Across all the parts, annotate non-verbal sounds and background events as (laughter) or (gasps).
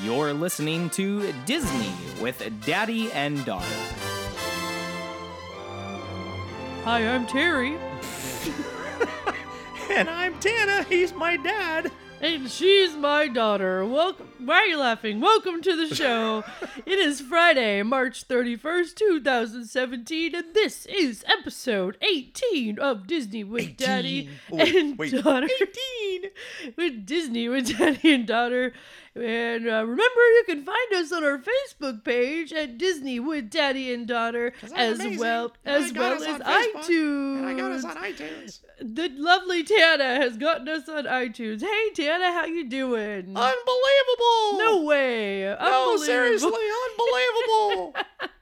You're listening to Disney with Daddy and Daughter. Hi, I'm Terry, (laughs) And I'm Tana. He's my dad. and she's my daughter. Welcome. Why are you laughing? Welcome to the show. (laughs) it is Friday, March 31st, 2017, and this is episode 18 of Disney with Daddy Wait, and wait, Daughter. 18! (laughs) with Disney with Daddy and Daughter. And uh, remember, you can find us on our Facebook page at Disney with Daddy and Daughter, as well as well as iTunes. And I got us on iTunes. The lovely Tana has gotten us on iTunes. Hey Tana, how you doing? Unbelievable. no way. No, seriously, unbelievable.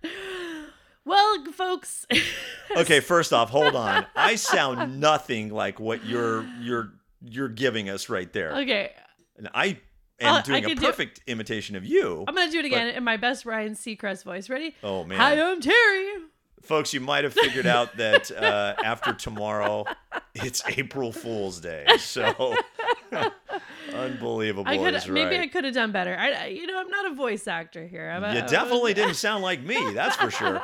(laughs) Well, folks. (laughs) okay, first off, hold on. I sound (laughs) nothing like what you're you're you're giving us right there. okay, And I am I'll- doing a can do- perfect imitation of you. I'm gonna do it again in my best Ryan Seacrest voice. Ready? Oh man. Hi, I'm Terry. Folks, you might have figured out that uh, (laughs) after tomorrow, it's April Fool's Day. So (laughs) unbelievable I could is maybe I could have done better. I, you know, I'm not a voice actor here. I'm a, You I'm a- definitely (laughs) didn't sound like me, that's for sure.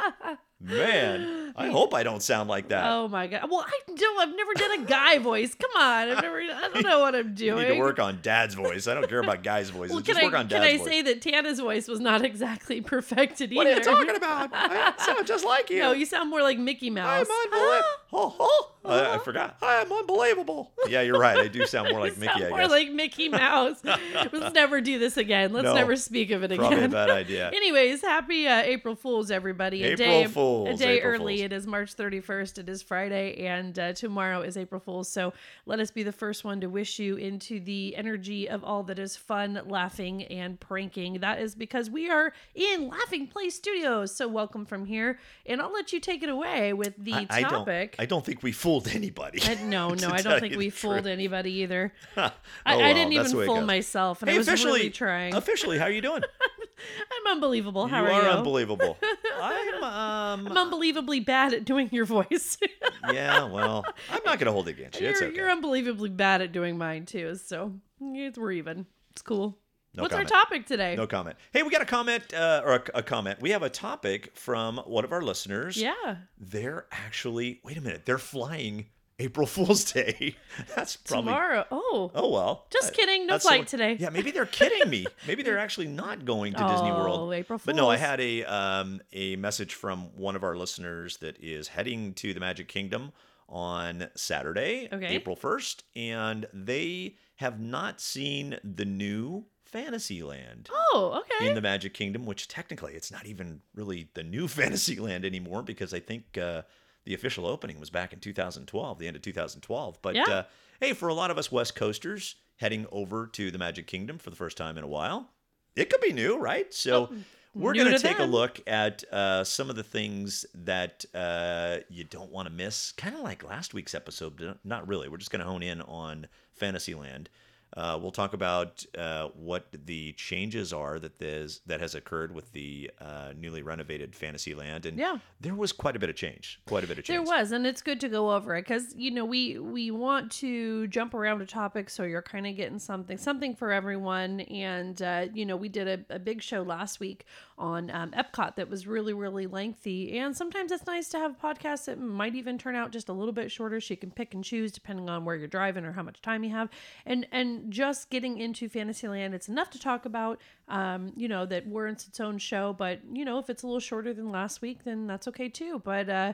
Man, (laughs) I hope I don't sound like that. Oh my god. Well, I don't. I've never done a guy voice. Come on. I've never. I don't know what I'm you doing. need to work on dad's voice. I don't care about guys' voices. Well, Just I work on Dad's voice. can I voice. say that Tana's voice was not exactly (laughs) perfected either? what are you talking about? (laughs) I sound just like you. No, you sound more like Mickey Mouse. I'm unbelievable. oh, oh. I, I forgot. I'm unbelievable. Yeah, you're right. I do sound more like You Mickey, I more guess. like Mickey Mouse. Let's never do this again. Let's No, never speak of it again. Probably a bad idea. Anyways, happy uh, April Fools, everybody! A April day, a day April early. Fools. It is March thirty first. It is Friday, and uh, tomorrow is April Fools. So let us be the first one to wish you into the energy of all that is fun, laughing, and pranking. That is because we are in Laughing Place Studios. So welcome from here, and I'll let you take it away with the I, I don't. topic. I don't think we fooled anybody. Uh, no, (laughs) no, I don't think we fooled truth. anybody either. (laughs) Oh, I, I well, didn't even the way it fool myself, and Hey, I was officially, really trying. officially, how are you doing? (laughs) (laughs) I'm unbelievable. How you are, are you? unbelievable. (laughs) I'm um. I'm unbelievably bad at doing your voice. (laughs) yeah, well, I'm not gonna hold it against you. You're, okay. you're unbelievably bad at doing mine too. So we're even. It's cool. No What's comment. our topic today? No comment. Hey, we got a comment uh, or a, a comment. We have a topic from one of our listeners. Yeah. They're actually wait a minute. They're flying April (laughs) Fool's Day. That's probably Tomorrow. Oh. Oh well. Just Uh, kidding, no flight today. Yeah, maybe they're kidding me. (laughs) Maybe they're actually not going to Disney Oh, World. April But no, I had a um, a message from one of our listeners that is heading to the Magic Kingdom on Saturday, Okay. April first, and they have not seen the new Fantasyland Oh, okay. in the Magic Kingdom, which technically it's not even really the new (laughs) Fantasyland anymore because I think uh, the official opening was back in 2012, the end of 2012. But Yeah. uh, hey, for a lot of us West Coasters heading over to the Magic Kingdom for the first time in a while, it could be new, right? So we're Oh, going to take a look at uh, some of the things that uh, you don't want to miss, kind of like last week's episode. but Not really. We're just going to hone in on Fantasyland. Uh, we'll talk about uh, what the changes are that there's, that has occurred with the uh, newly renovated Fantasyland, and Yeah. there was quite a bit of change. Quite a bit of change. There was, and it's good to go over it because you know we we want to jump around a topic so you're kind of getting something something for everyone. And uh, you know we did a, a big show last week on um, Epcot that was really really lengthy, and sometimes it's nice to have a podcast that might even turn out just a little bit shorter, so you can pick and choose depending on where you're driving or how much time you have. And and just getting into Fantasyland, it's enough to talk about. Um, you know that warrants its own show, but you know if it's a little shorter than last week, then that's okay too. But uh,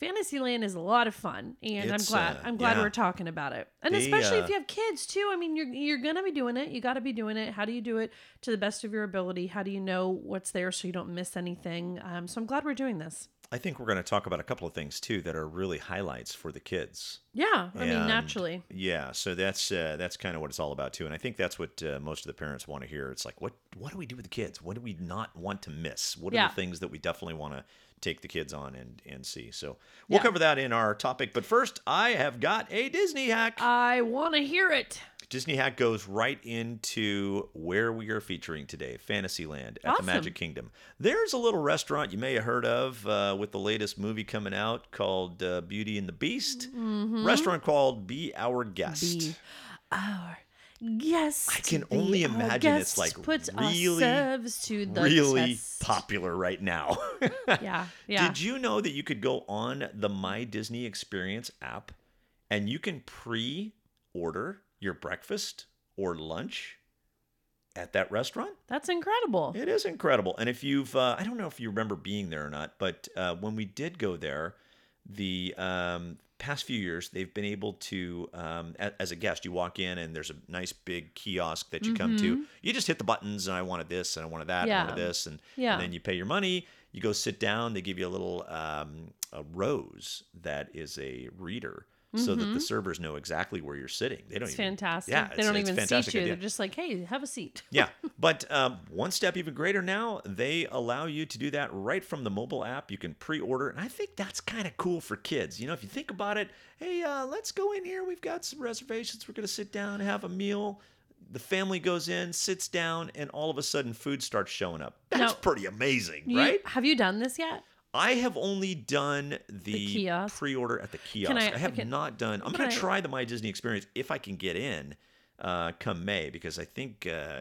Fantasyland is a lot of fun, and It's, I'm glad uh, I'm glad yeah. we're talking about it. And They, especially if uh, you have kids too. I mean, you're you're gonna be doing it. You got to be doing it. How do you do it to the best of your ability? How do you know what's there so you don't miss anything? Um, so I'm glad we're doing this. I think we're going to talk about a couple of things too that are really highlights for the kids. Yeah, I mean And, naturally. Yeah, so that's uh, that's kind of what it's all about too, and I think that's what uh, most of the parents want to hear. It's like, what what do we do with the kids? What do we not want to miss? What are Yeah. the things that we definitely want to take the kids on and and see? So we'll Yeah. cover that in our topic. But first, I have got a Disney hack. I want to hear it. Disney hack goes right into where we are featuring today, Fantasyland at Awesome. the Magic Kingdom. There's a little restaurant you may have heard of uh, with the latest movie coming out called uh, Beauty and the Beast. Restaurant called Be Our Guest. Mm-hmm. Be our guest. I can only imagine it's like put really, to the really test. popular right now. (laughs) Yeah, yeah. Did you know that you could go on the My Disney Experience app and you can pre-order your breakfast or lunch at that restaurant? That's incredible. It is incredible. And if you've, uh, I don't know if you remember being there or not, but uh, when we did go there, the um, past few years, they've been able to, um, a- as a guest, you walk in and there's a nice big kiosk that you come to. You just hit the buttons, and I wanted this, and I wanted that, and I wanted this, and, Yeah. and then you pay your money. You go sit down. They give you a little um, a rose that is a reader. So that the servers know exactly where you're sitting. They don't Mm-hmm. It's even fantastic. Yeah, they don't even seat you. idea. They're just like, hey, have a seat. Yeah, (laughs) but um, one step even greater now, they allow you to do that right from the mobile app. You can pre-order, and I think that's kind of cool for kids. You know, if you think about it, hey, uh, let's go in here. We've got some reservations. We're gonna sit down, and have a meal. The family goes in, sits down, and all of a sudden, food starts showing up. That's Now, pretty amazing, You- right? Have you done this yet? I have only done the, kiosk? pre-order at the kiosk. I- I, have not done. I'm going to try the My Disney Experience if I can get in uh, come May because I think uh,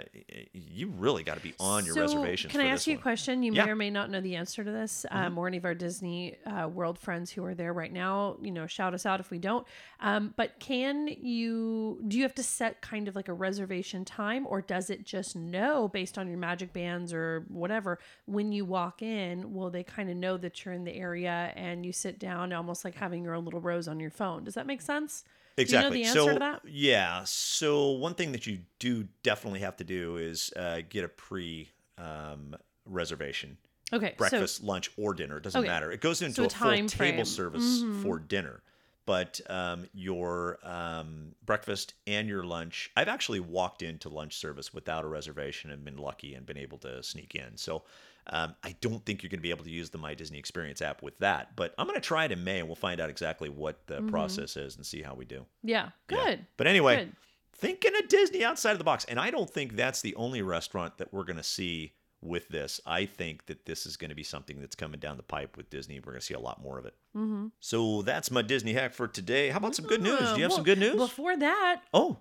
you really got to be on your So, reservations. Can I ask you a question? You Yeah. Mm-hmm. may or may not know the answer to this. Um, or any of our Disney uh, World friends who are there right now, you know, shout us out if we don't. Um, but can you? Do you have to set kind of like a reservation time, or does it just know based on your magic bands or whatever when you walk in? Will they kind of know that you're in the area and you sit down, almost like having your own little rose on your phone? Does that make sense? Exactly. You know so yeah, so one thing that you do definitely have to do is uh, get a pre um, reservation. Okay, so breakfast, lunch, or dinner. It doesn't Okay. matter. It goes into So a full time table frame. Mm-hmm. service for dinner. But um, your um, breakfast and your lunch, I've actually walked into lunch service without a reservation and been lucky and been able to sneak in. So um, I don't think you're going to be able to use the My Disney Experience app with that. But I'm going to try it in May and we'll find out exactly what the process is and see how we do. yeah, Yeah. Mm-hmm. good. But anyway, Good. thinking of Disney outside of the box. And I don't think that's the only restaurant that we're going to see with this. I think that this is going to be something that's coming down the pipe with Disney. We're going to see a lot more of it. Mm-hmm. So that's my Disney hack for today. How about some good news? Do you have Uh, some good news? Before that, oh,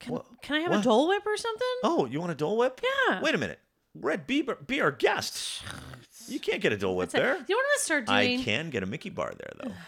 can, can I have what? a Dole Whip or something? oh, you want a Dole Whip? Yeah. Wait a minute. We're Be, be Our Guest. You can't get a Dole Whip there. You know what I'm gonna start doing? I can get a Mickey bar there, though. (sighs)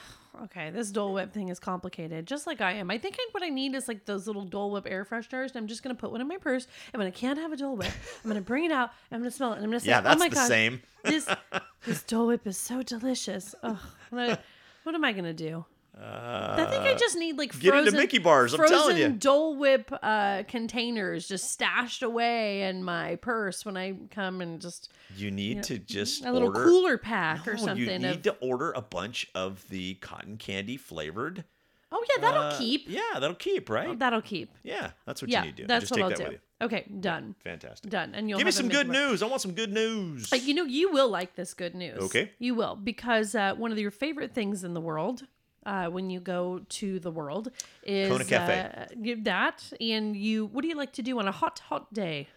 Okay, this Dole Whip thing is complicated, just like I am. I think I, what I need is like those little Dole Whip air fresheners, and I'm just gonna put one in my purse. And when I can't have a Dole Whip, I'm gonna bring it out. And I'm gonna smell it, and I'm gonna say, Yeah, oh that's "Oh my the god, same. this (laughs) this Dole Whip is so delicious." Oh, what, what am I gonna do? I think I just need like Uh, get into frozen Mickey bars, I'm frozen telling you. Dole Whip uh, containers just stashed away in my purse when I come and just You need to just a little order cooler pack or something. You need of, to order a bunch of the cotton candy flavored. oh yeah, that'll uh, keep. Yeah, that'll keep, right? Oh, that'll keep. yeah, that's what Yeah, you need to do. that's just what take I'll that do. with you. Okay, done. Fantastic. Done. And you'll Give me some good news. I want some good news. Uh, you know, you will like this good news. Okay. You will because uh, one of your favorite things in the world. Uh, when you go to the world is Kona Cafe. Uh, that and you what do you like to do on a hot hot day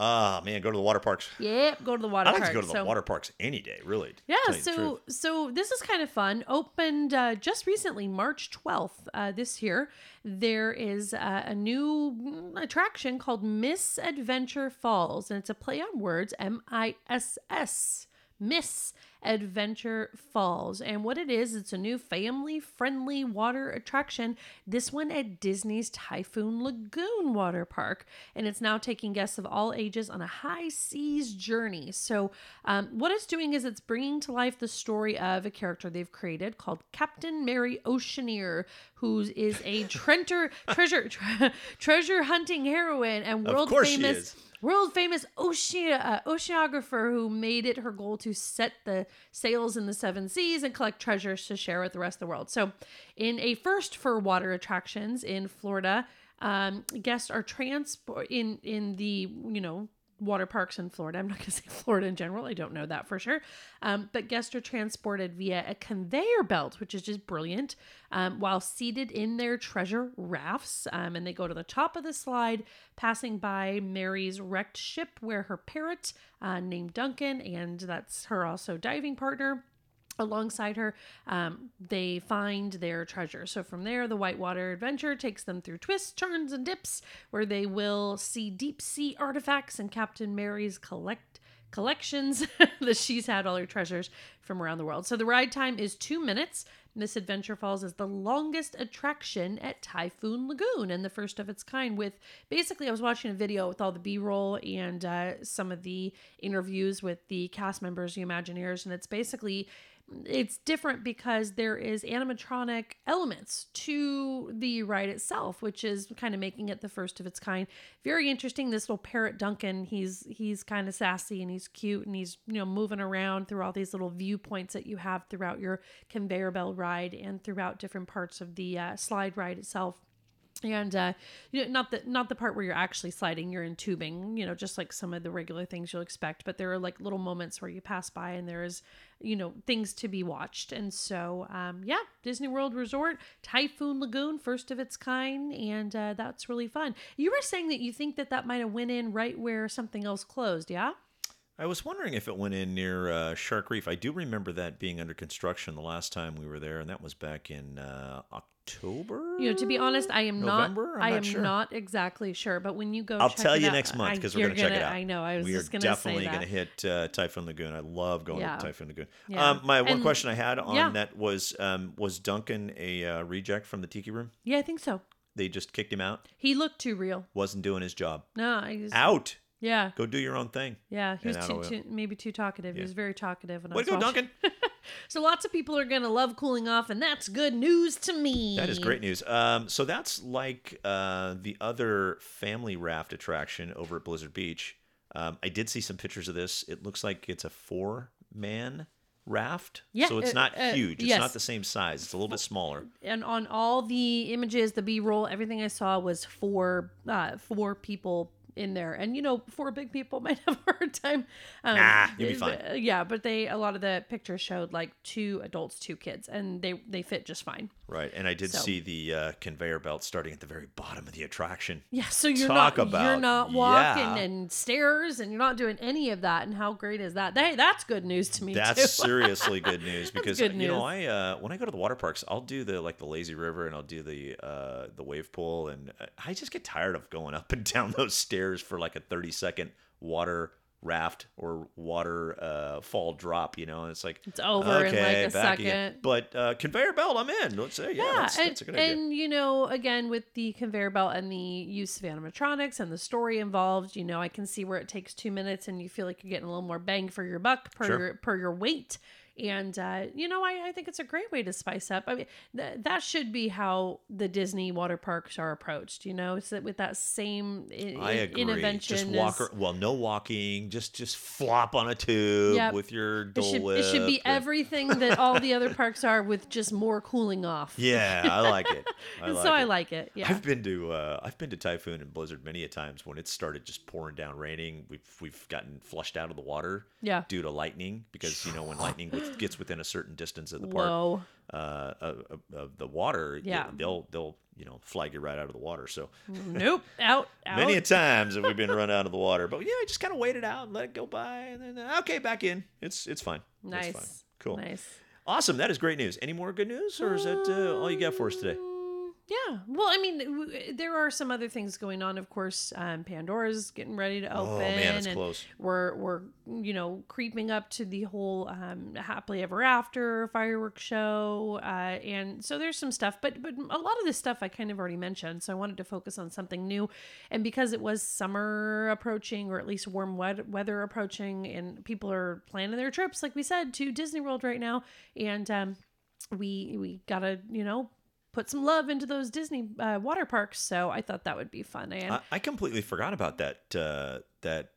Ah, man, go to the water parks. yep go to the water parks I like park to go to the so, water parks any day, really. yeah tell you the so so this is kind of fun opened uh, just recently march 12th uh, this year there is uh, a new attraction called miss adventure falls and it's a play on words m-i-s-s miss adventure falls. And what it is it's a new family friendly water attraction. This one at disney's typhoon lagoon water park. And it's now taking guests of all ages on a high seas journey. So um, what it's doing is it's bringing to life the story of a character they've created called captain mary oceaneer who is a (laughs) trenter treasure tre- treasure hunting heroine and world famous. World famous ocean uh, oceanographer who made it her goal to set the sails in the seven seas and collect treasures to share with the rest of the world. So, in a first for water attractions in Florida, um, guests are transport in in the you know water parks in Florida. I'm not going (laughs) to say Florida in general. I don't know that for sure. Um, but guests are transported via a conveyor belt, which is just brilliant, um, while seated in their treasure rafts. Um, and they go to the top of the slide, passing by Mary's wrecked ship, where her parrot, uh, named Duncan, and that's her also diving partner alongside her um, they find their treasure. So from there the whitewater adventure takes them through twists turns and dips where they will see deep sea artifacts and captain mary's collect collections (laughs) that she's had all her treasures from around the world. So the ride time is two minutes. Miss adventure falls is the longest attraction at typhoon lagoon and the first of its kind with basically i was watching a video with all the b-roll and uh, some of the interviews with the cast members the imagineers and it's basically it's different because there is animatronic elements to the ride itself which is kind of making it the first of its kind. Very interesting this little parrot duncan he's he's kind of sassy and he's cute and he's you know moving around through all these little viewpoints that you have throughout your conveyor belt ride and throughout different parts of the uh, slide ride itself and uh you know, not the not the part where you're actually sliding you're in tubing you know just like some of the regular things you'll expect but there are like little moments where you pass by and there is you know things to be watched and so um yeah disney world resort typhoon lagoon first of its kind and uh, that's really fun you were saying that you think that that might have went in right where something else closed yeah I was wondering if it went in near uh, Shark Reef. I do remember that being under construction the last time we were there, and that was back in uh, October. You know to be honest i am November? not I'm i not am sure. not exactly sure but when you go I'll tell you out- next month I- because we're to check it out. i know i was we just gonna definitely say that going to hit uh, Typhoon Lagoon. I love going Yeah. to Typhoon Lagoon. Yeah. Um, my one And- question I had on yeah. that was um, was Duncan a uh, reject from the Tiki Room? yeah i think so They just kicked him out. he looked too real Wasn't doing his job. no I Out. yeah Go do your own thing. Yeah, he was too, too maybe too talkative. He was very talkative. And I Way was to go, watching- Duncan. (laughs) (laughs) So lots of people are gonna love cooling off, and that's good news to me. That is great news. Um, so that's like uh, the other family raft attraction over at Blizzard Beach. Um, I did see some pictures of this. It looks like it's a four man raft. Yeah, So it's uh, not uh, huge. It's yes. not the same size. It's a little bit smaller. And on all the images, the B-roll, everything I saw was four, uh, four people in there, and you know, four big people (laughs) might have a hard time. Um, Nah, you'll be fine. Yeah, but they a lot of the pictures showed like two adults, two kids, and they they fit just fine. Right. And I did So- see the uh, conveyor belt starting at the very bottom of the attraction. Yeah, so you're Talk not you're not walking yeah. and stairs, and you're not doing any of that. And how great is that? Hey, that's good news to me That's (laughs) seriously good news because good you know. I uh, when I go to the water parks I'll do the like the lazy river and I'll do the uh, the wave pool and uh, I just get tired of going up and (laughs) down those stairs for like a thirty second water raft or water uh, fall drop you know and it's like It's over in, like, okay, a back again. second. but uh, conveyor belt I'm in let's say yeah, that's, and, that's a good idea and you know, again with the conveyor belt and the use of animatronics and the story involved, you know, I can see where it takes two minutes and you feel like you're getting a little more bang for your buck per Sure. your per your weight. And uh, you know, I, I think it's a great way to spice up. I mean, th- that should be how the Disney water parks are approached. You know, that with that same I- I agree. intervention. Just walk. ar- well, no walking. Just just flop on a tube Yep. with your it should, Whip. it should be everything that (laughs) all the other parks are with just more cooling off. Yeah, I like it. (laughs) I like so I like it. Yeah. I've been to uh, I've been to Typhoon and Blizzard many a times when it started just pouring down raining. We've we've gotten flushed out of the water Yeah. due to lightning because you know when lightning (gasps) gets within a certain distance of the park uh, of, of- the water, Yeah. they'll they'll you know flag you right out of the water. So Nope. Out. Out. (laughs) many a times have we been (laughs) run out of the water, but yeah, I just kind of wait it out and let it go by, and then uh, okay, back in. It's it's fine. It's Nice. fine. Cool. Nice. Awesome. That is great news. Any more good news, or is that uh, all you got for us today? Yeah. Well, I mean, w- there are some other things going on. Of course, um, Pandora's getting ready to open. Oh, man, it's and close. We're we're you know creeping up to the whole um, happily ever after fireworks show, uh, and so there's some stuff. But but a lot of this stuff I kind of already mentioned. So I wanted to focus on something new, and because it was summer approaching, or at least warm wed- weather approaching, and people are planning their trips, like we said, to Disney World right now, and um, we we gotta you know put some love into those Disney uh, water parks. So I thought that would be fun. And I, I completely forgot about that uh, that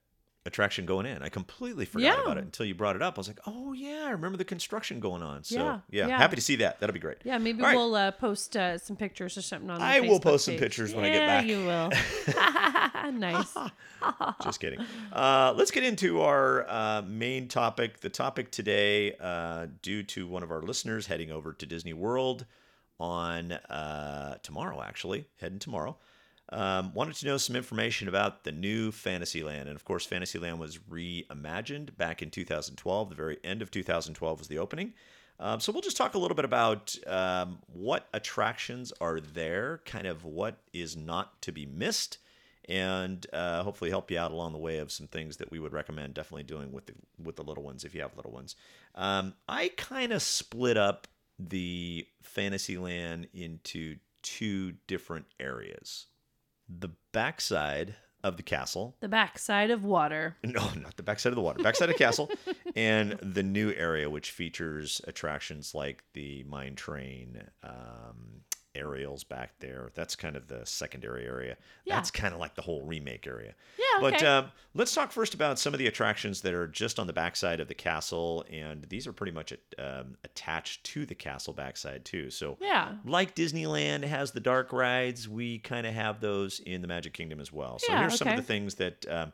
attraction going in. I completely forgot Yeah. about it until you brought it up. I was like, oh yeah, I remember the construction going on. So Yeah, yeah, yeah. happy to see that. That'll be great. Yeah, maybe All right. we'll uh, post uh, some pictures or something on. the I will Facebook post some pictures when I get back. You will. (laughs) (laughs) nice. (laughs) Just kidding. Uh, let's get into our uh, main topic. The topic today, uh, due to one of our listeners heading over to Disney World on uh, tomorrow, actually, heading tomorrow, um, wanted to know some information about the new Fantasyland. And of course, Fantasyland was reimagined back in 2012. The very end of 2012 was the opening. Um, so we'll just talk a little bit about um, what attractions are there, kind of what is not to be missed, and uh, hopefully help you out along the way of some things that we would recommend definitely doing with the with the little ones if you have little ones. Um, I kind of split up the Fantasyland into two different areas. The backside of the castle The backside of water. (laughs) no, not the backside of the water. Backside of castle, (laughs) and the new area, which features attractions like the mine train, um, Ariel's back there. That's kind of the secondary area. Yeah. That's kind of like the whole remake area. Yeah, But um, let's talk first about some of the attractions that are just on the backside of the castle, and these are pretty much um, attached to the castle backside too. So Yeah. like Disneyland has the dark rides, we kind of have those in the Magic Kingdom as well. So Yeah, here's some of the things that um,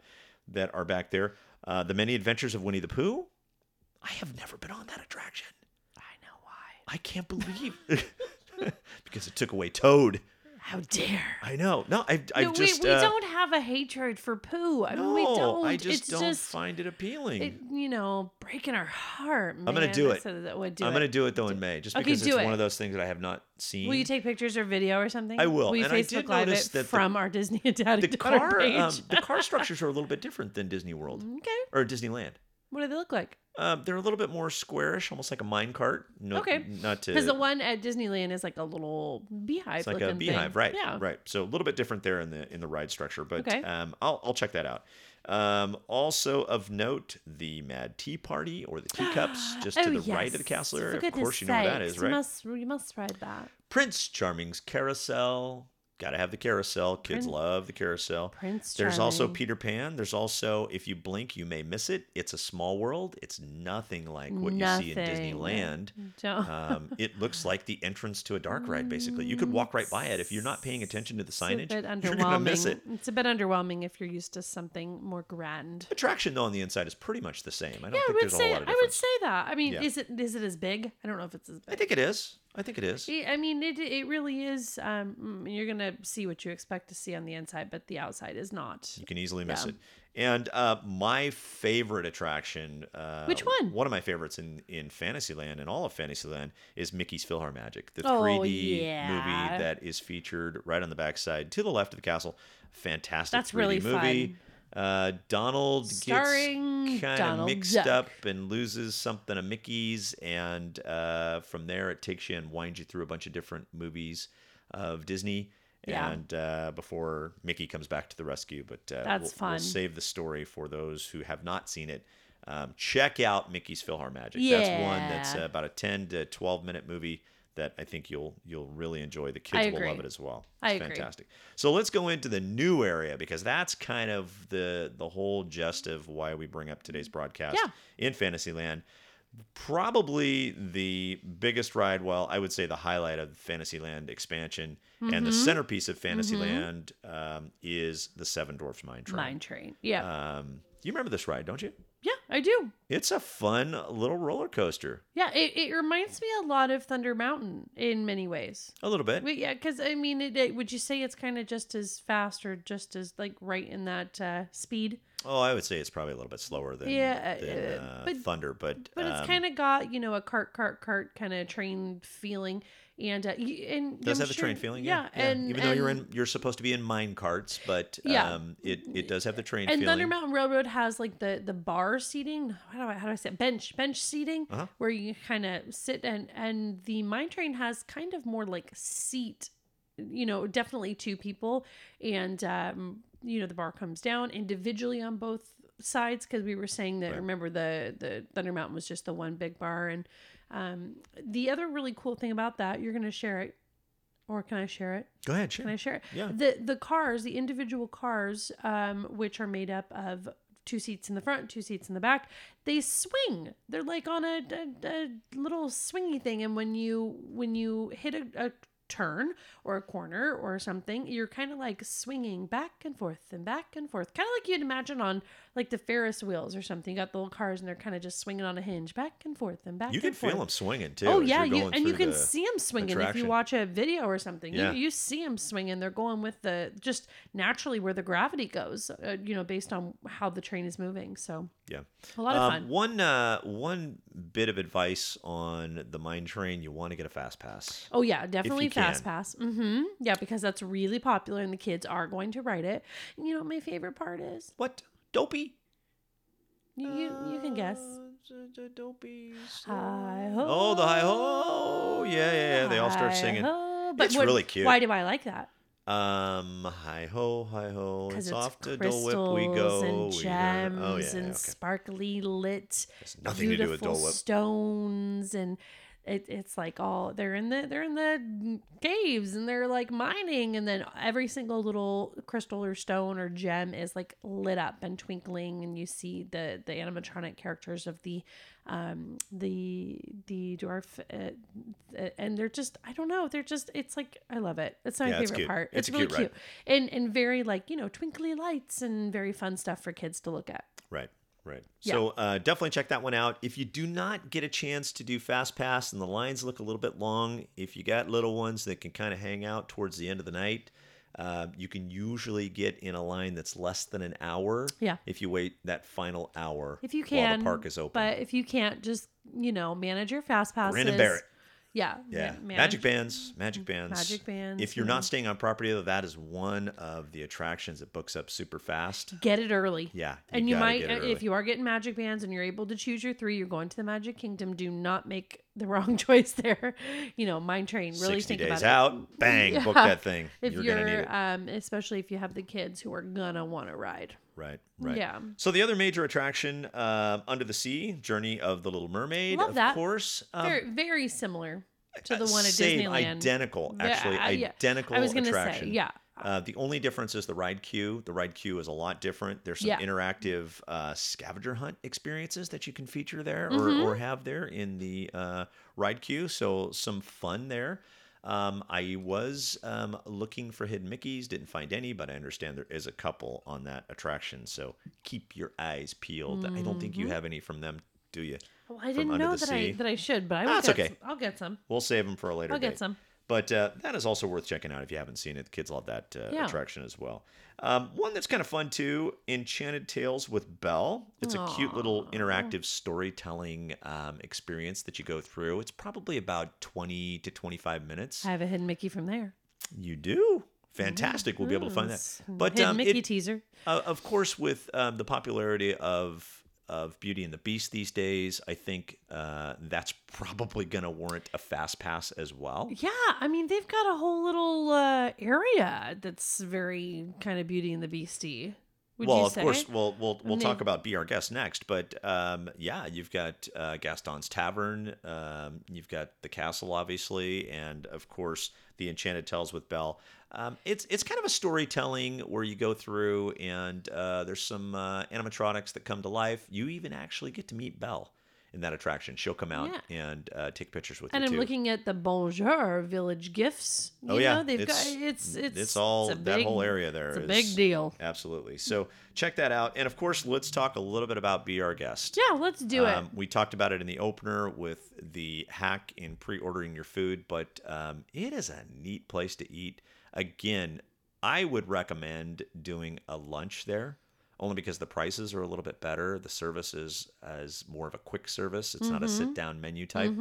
that are back there. Uh, the Many Adventures of Winnie the Pooh. I have never been on that attraction. I know why. I can't believe (laughs) because it took away Toad. How dare. I know. No, I I No, just we, we uh, don't have a hatred for Pooh. I mean, no, we don't. I just it's don't just, find it appealing. it, you know, breaking our heart. I'm gonna do it. that would do I'm it. gonna do it though in May, just Okay, because it's it. one of those things that I have not seen. Will you take pictures or video or something? I will, Will you and I Facebook did Live notice it that the- from our Disney (laughs) Daddy the car page? um, the car structures are a little bit different than Disney World (laughs) okay. or Disneyland. What do they look like? Um, they're a little bit more squarish, almost like a mine cart. No, Okay. not to Because the one at Disneyland is like a little beehive. it's like a beehive, thing. right? Yeah. right. So a little bit different there in the in the ride structure, but Okay. um, I'll I'll check that out. Um, also of note, the Mad Tea Party or the teacups, (gasps) just to oh, the right of the castle area. Of course, you know what that sakes, right? You must, you must ride that. Prince Charming's carousel. Got to have the carousel. Kids Prin- love the carousel. Prince Charming. There's also Peter Pan. There's also, if you blink, you may miss it. It's a small world. It's nothing like what you see in Disneyland. Um, it looks like the entrance to a dark ride, basically. You could walk right by it. If you're not paying attention to the a signage, (laughs) you're going to miss it. It's a bit underwhelming if you're used to something more grand. Attraction, though, on the inside is pretty much the same. I don't Yeah, think would there's a say whole lot of difference. I would say that. I mean, Yeah. is it is it as big? I don't know if it's as big. I think it is. I think it is. I mean, it it really is. Um, mm, you're gonna see what you expect to see on the inside, but the outside is not. You can easily miss Yeah. it. And uh, my favorite attraction, uh, Which one? One of my favorites in in Fantasyland and all of Fantasyland is Mickey's PhilharMagic, the Oh, 3D yeah. movie that is featured right on the backside to the left of the castle. Fantastic. That's 3D really movie. fun. Uh, Donald Starring gets kind of mixed Duck. up and loses something of Mickey's, and uh, from there it takes you and winds you through a bunch of different movies of Disney. Yeah. And uh, before Mickey comes back to the rescue, but uh, That's we'll, fun. We'll save the story for those who have not seen it. Um, check out Mickey's PhilharMagic. That's one that's uh, about a ten to twelve minute movie that I think you'll you'll really enjoy. The kids will love it as well. I It's agree. fantastic. So let's go into the new area because that's kind of the the whole gist of why we bring up today's broadcast Yeah. in Fantasyland. Probably the biggest ride, well, I would say the highlight of Fantasyland expansion and Mm-hmm. the centerpiece of Fantasyland um, is the Seven Dwarfs Mine Train. Mine train. Yeah. Um, you remember this ride, don't you? Yeah, I do. It's a fun little roller coaster. Yeah, it, it reminds me a lot of Thunder Mountain in many ways. A little bit. But yeah, because I mean, it, it- would you say it's kind of just as fast or just as like right in that uh, speed? Oh, I would say it's probably a little bit slower than, Yeah, than uh, uh, but- Thunder, but But it's um, kind of got you know a cart, cart, cart kind of train feeling, and uh, and does have the train feeling. Yeah, Yeah, and even though you're in, you're supposed to be in mine carts, but Yeah. um, it it does have the train and feeling. Thunder Mountain Railroad has like the the bar seating. How do I how do I say it? bench bench seating Uh-huh. where you kind of sit and and the mine train has kind of more like seat. You know, definitely two people, and um, you know the bar comes down individually on both sides because we were saying that remember the the Thunder Mountain was just the one big bar, and um, the other really cool thing about that you're gonna share it, or can I share it? Go ahead, share. Can I share it? Yeah. The the cars, the individual cars, um, which are made up of two seats in the front, two seats in the back. They swing. They're like on a, a, a little swingy thing, and when you when you hit a, a turn or a corner or something, you're kind of like swinging back and forth and back and forth, kind of like you'd imagine on like the Ferris wheels or something. You got the little cars and they're kind of just swinging on a hinge, back and forth and back. And forth. You can forth. feel them swinging too. Oh yeah, you and you can see them swinging if you watch a video or something. Yeah. You you see them swinging. They're going with the just naturally where the gravity goes. Uh, you know, based on how the train is moving. So Yeah. a lot of Um, fun. One uh, one bit of advice on the mine train: you want to get a fast pass. Oh yeah, definitely fast can. pass. Mm-hmm. Yeah, because that's really popular and the kids are going to ride it. And you know what my favorite part is? What dopey? You you, you can guess. Uh, dopey. Hi Oh, the hi ho! Yeah, yeah, yeah. They all start singing. Hi-ho. It's really cute. Why do I like that? Um, hi ho, hi ho. Because It's it's, off to Dole crystals Whip we go. and we gems go. Oh yeah, and okay. sparkly lit, Has nothing to do with beautiful Dole Whip. stones and. It, it's like all they're in the they're in the caves and they're like mining. And then every single little crystal or stone or gem is like lit up and twinkling. And you see the the animatronic characters of the um the the dwarf uh, uh, and they're just i don't know. They're just it's like i love it. It's my Yeah, favorite cute. part. It's it's, really cute cute. And and very like you know twinkly lights and very fun stuff for kids to look at. Right, right. Yeah. So uh, definitely check that one out. If you do not get a chance to do Fast Pass and the lines look a little bit long, if you got little ones that can kind of hang out towards the end of the night, uh, you can usually get in a line that's less than an hour. Yeah. If you wait that final hour if you while can the park is open. but if you can't just you know manage your fast passes Brandon Barrett. Yeah Yeah, ma- magic bands, magic bands, Magic bands, If you're yeah. not staying on property, though, that is one of the attractions that books up super fast. get it early Yeah, you and you might uh, if you are getting magic bands and you're able to choose your three you're going to the magic kingdom do not make the wrong (laughs) choice there you know mine train really 60 think days about it out, bang, book that thing. if you're, you're, it. um especially if you have the kids who are gonna want to ride Right, right. Yeah. So the other major attraction, um, Under the Sea, Journey of the Little Mermaid, Love of that. course. Um, very very similar to the uh, one at same, disneyland identical, actually, yeah. identical I was gonna attraction. say, yeah. Uh, the only difference is the ride queue. The ride queue is a lot different. There's some Yeah. interactive uh, scavenger hunt experiences that you can feature there or, Mm-hmm. or have there in the uh, ride queue. So some fun there. Um, I was um, looking for hidden Mickeys, didn't find any, but I understand there is a couple on that attraction. So keep your eyes peeled. I don't think Mm-hmm. you have any from them, do you? well, i didn't know that i that i should but i Ah, will it's get okay. some, i'll get some We'll save them for a later I'll get date. some. But uh, that is also worth checking out if you haven't seen it. The kids love that uh, Yeah. attraction as well. Um, one that's kind of fun too Enchanted Tales with Belle. It's a cute little interactive storytelling um, experience that you go through. It's probably about 20 to 25 minutes. i have a hidden mickey from there You do. Fantastic. We'll be able to find that. But hidden um, mickey it- teaser uh, of course, with um, the popularity of of Beauty and the Beast these days, I think uh, that's (laughs) probably going to warrant a fast pass as well. Yeah, I mean they've got a whole little uh, area that's very kind of Beauty and the. Would well, of say? course, we'll we'll we'll talk about be our guest next, but um, yeah, you've got uh, Gaston's Tavern, um, you've got the castle, obviously, and of course the Enchanted Tales with Belle. Um, it's it's kind of a storytelling where you go through and uh, there's some uh, animatronics that come to life. You even actually get to meet Belle in that attraction. She'll come out and uh, take pictures with and you And I'm too. looking at the Bonjour Village gifts. You Oh, yeah. know, they've It's- got it's it's it's all a that big- whole area there It's a is- big deal. Absolutely. So check that out, and of course, let's talk a little bit about Be Our Guest. Yeah, let's do it. Um, we talked about it in the opener with the hack in pre-ordering your food, but um, it is a neat place to eat. Again, I would recommend doing a lunch there, only because the prices are a little bit better. The service is as more of a quick service. It's not a sit-down menu type,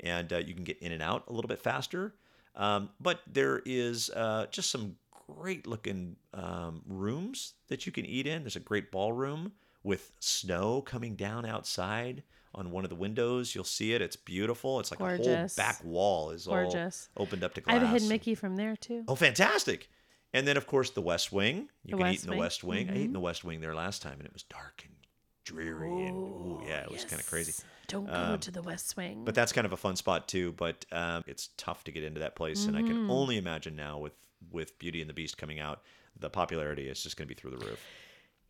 and uh, you can get in and out a little bit faster. Um, but there is uh, just some great looking um, rooms that you can eat in. There's a great ballroom with snow coming down outside on one of the windows. You'll see it. It's beautiful. It's like Gorgeous. a whole back wall is Gorgeous. all opened up to glass. I glass. have a hidden Mickey from there too. Oh, fantastic! And then of course the West Wing. You The can eat in the Wing. Mm-hmm. West Wing. I ate in the West Wing there last time, and it was dark and dreary, and ooh, yeah, it was kind of crazy. Don't go to the West Wing. But that's kind of a fun spot too. But um, it's tough to get into that place, and I Mm-hmm. can only imagine now with with Beauty and the Beast coming out, the popularity is just going to be through the roof.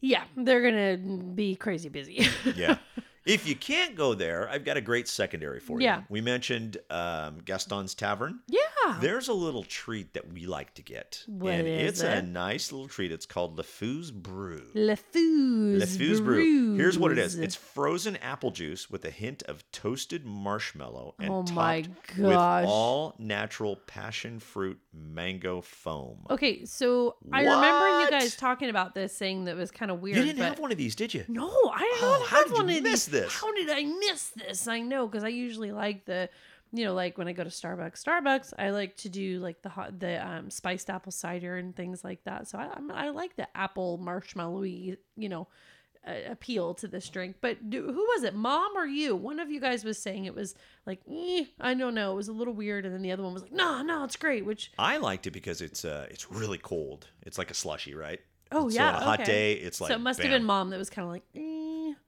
Yeah, they're gonna be crazy busy. Yeah. (laughs) if you can't go there, I've got a great secondary for you. Yeah. We mentioned um, Gaston's Tavern. yeah. There's a little treat that we like to get. What and is it's a nice little treat. It's called LeFou's Brew. Le Fou's, Le Fou's Brew. Here's what it is. It's frozen apple juice with a hint of toasted marshmallow and Oh topped with all natural passion fruit mango foam. Okay, so I remember you guys talking about this, saying that it was kind of weird. you didn't but have one of these, did you? No, I don't Oh, have one of these. This? How did I miss this? I know because I usually like the, you know, like when I go to Starbucks. Starbucks, I like to do like the hot, the um, spiced apple cider and things like that. So I, I like the apple marshmallowy, you know, uh, appeal to this drink. But do, who was it, mom or you? One of you guys was saying it was like, eh, I don't know, it was a little weird, and then the other one was like, no, no, it's great. Which I liked it because it's uh it's really cold. It's like a slushy, right? oh so yeah, on a hot okay. day, it's like so it must have been mom that was kind of like, eh.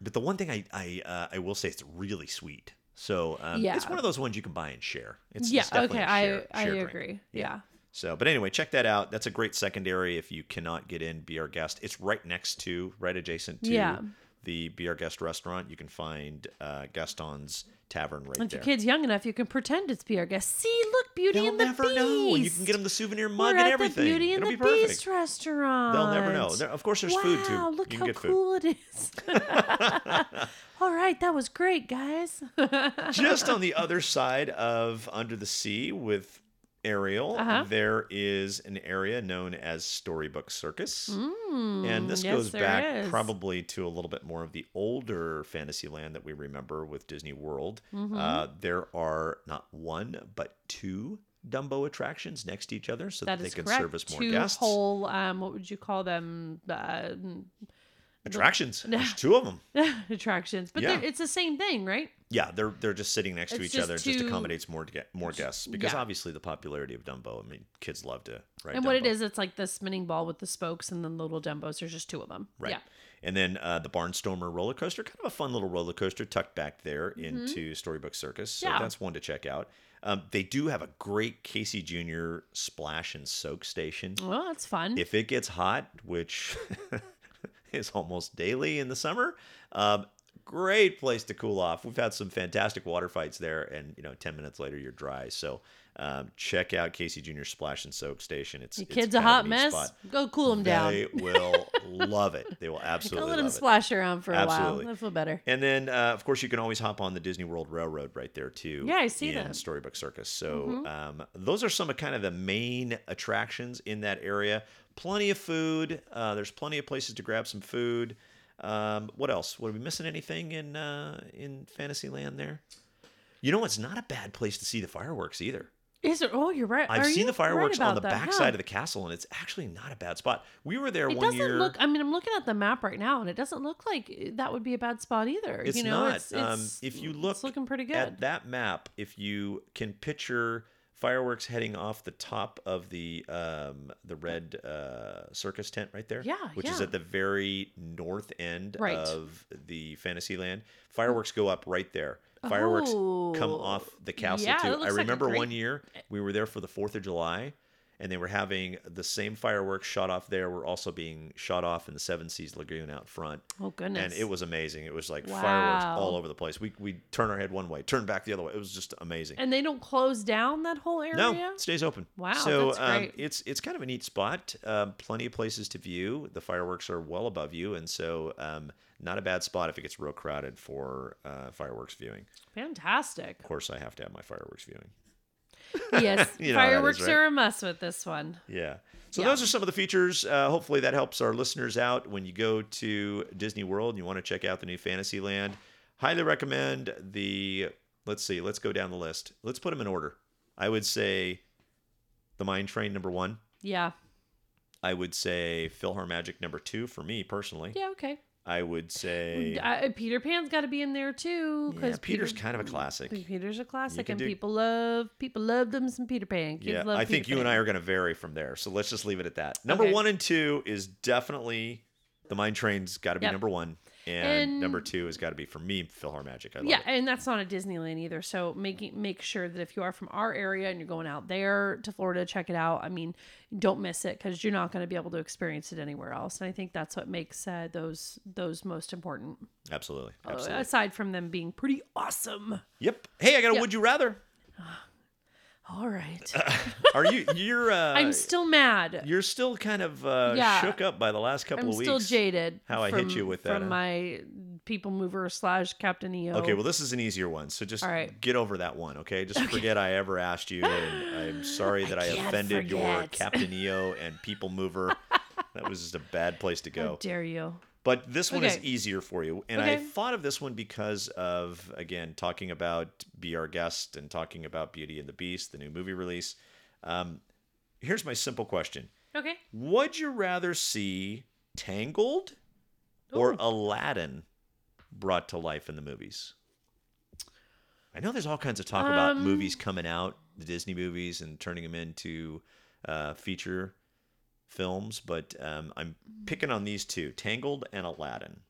But the one thing I I uh, I will say it's really sweet. So um, Yeah. it's one of those ones you can buy and share. It's, yeah, it's definitely okay, share, I I share drink. agree. yeah. So, but anyway, check that out. That's a great secondary if you cannot get in. Be our guest. It's right next to, right adjacent to Yeah. the Be Our Guest restaurant. You can find uh, Gaston's Tavern right Once there. your kid's young enough, you can pretend it's Be Our Guest. See, look, Beauty They'll and the never Beast. know, you can get them the souvenir mug We're and at everything. The Beauty and It'll the be perfect. Beast restaurant. They'll never know. There, of course, there's food too. Wow, look you how can get cool it is. (laughs) All right, that was great, guys. (laughs) Just on the other side of Under the Sea with Ariel, Uh-huh. there is an area known as Storybook Circus. and this Mm, yes, goes back is. probably to a little bit more of the older Fantasyland that we remember with Disney World. Mm-hmm. Uh, there are not one, but two Dumbo attractions next to each other so that, That they can correct. service more Two guests. whole, um, what would you call them? Uh, attractions. (laughs) There's two of them. (laughs) attractions, but Yeah. it's the same thing, right? Yeah, they're they're just sitting next to each other. It just accommodates more to get more guests because yeah. obviously the popularity of Dumbo. I mean, kids love to ride. and what it Dumbo. is, it's like the spinning ball with the spokes and then the little Dumbos. There's just two of them. Right. Yeah. And then uh, the Barnstormer roller coaster, kind of a fun little roller coaster tucked back there Mm-hmm. into Storybook Circus. So Yeah. that's one to check out. Um, they do have a great Casey Jr. splash and soak station. Well, that's fun. If it gets hot, which (laughs) is almost daily in the summer, um, great place to cool off. We've had some fantastic water fights there, and you know, ten minutes later you're dry. So um, check out Casey Jr. Splash and Soak Station. It's Your it's kid's a hot mess. spot. Go cool them down. They will (laughs) love it. They will absolutely let them splash around for a Absolutely. while. I feel better. And then, uh, of course, you can always hop on the Disney World Railroad right there too. Yeah, I see in that. Mm-hmm. Storybook Circus. So um, those are some of kind of the main attractions in that area. Plenty of food. Uh, there's plenty of places to grab some food. Um, what else? Were we missing anything in uh, in Fantasyland there? You know, it's not a bad place to see the fireworks either. Is it? Oh, you're right. I've Are seen the fireworks right on the that, back huh? side of the castle, and it's actually not a bad spot. We were there It one doesn't year. look. I mean, I'm looking at the map right now, and it doesn't look like that would be a bad spot either. It's you know, not. It's, um, if you look it's looking pretty good. at that map, if you can picture fireworks heading off the top of the um, the red uh, circus tent right there, Yeah, which is at the very north end Right. of the Fantasyland. Fireworks go up right there. Fireworks come Oh, off the castle yeah, too. I looks like remember one year we were there for the Fourth of July. And they were having the same fireworks shot off there. Were also being shot off in the Seven Seas Lagoon out front. oh goodness! And it was amazing. It was like fireworks all over the place. We we turn our head one way, turn back the other way. It was just amazing. And they don't close down that whole area. no, it stays open. Wow, So that's um, great. it's it's kind of a neat spot. Um, plenty of places to view. The fireworks are well above you, and so um, not a bad spot if it gets real crowded for uh, fireworks viewing. Fantastic. Of course, I have to have my fireworks viewing. (laughs) Yes, (laughs) You know how that is, fireworks right? are a must with this one. Yeah. So Yeah. those are some of the features. Uh, hopefully that helps our listeners out when you go to Disney World and you want to check out the new Fantasyland. Highly recommend the. Let's see. Let's go down the list. Let's put them in order. I would say the Mine Train number one. Yeah. I would say PhilharMagic number two for me personally. Yeah. Okay. I would say Uh, Peter Pan's got to be in there too. yeah, Because Peter's kind of a classic. Peter's a classic, and do- people love people love them some Peter Pan. Kids Yeah, I think Peter you and I are going to vary from there. So let's just leave it at that. Number Okay. one and two is definitely the Mine Train's got to be Yep. number one. And, And- number two has got to be for me, PhilharMagic. I love yeah, it. and that's not a Disneyland either. So making make sure that if you are from our area and you're going out there to Florida, check it out. I mean, don't miss it because you're not going to be able to experience it anywhere else. And I think that's what makes uh, those those most important. Absolutely. Uh, Absolutely. Aside from them being pretty awesome. Yep. Hey, I got a Yep. would you rather. All right, (laughs) Are you you're uh I'm still mad. you're still kind of uh Yeah. shook up by the last couple I'm of weeks. still jaded. how I hit you with that, from huh? my people mover slash Captain EO. Okay, well this is an easier one. So just right. get over that one, okay? Just forget I ever asked you and I'm (gasps) sorry that I, can't offended your. Captain EO and People Mover. (laughs) that was just a bad place to How go. dare you? But this one is easier for you. And I thought of this one because of, again, talking about Be Our Guest and talking about Beauty and the Beast, the new movie release. Um, here's my simple question Okay. Would you rather see Tangled or Ooh. Aladdin brought to life in the movies? I know there's all kinds of talk about Um, movies coming out, the Disney movies, and turning them into uh, feature films, but um, I'm picking on these two Tangled and Aladdin.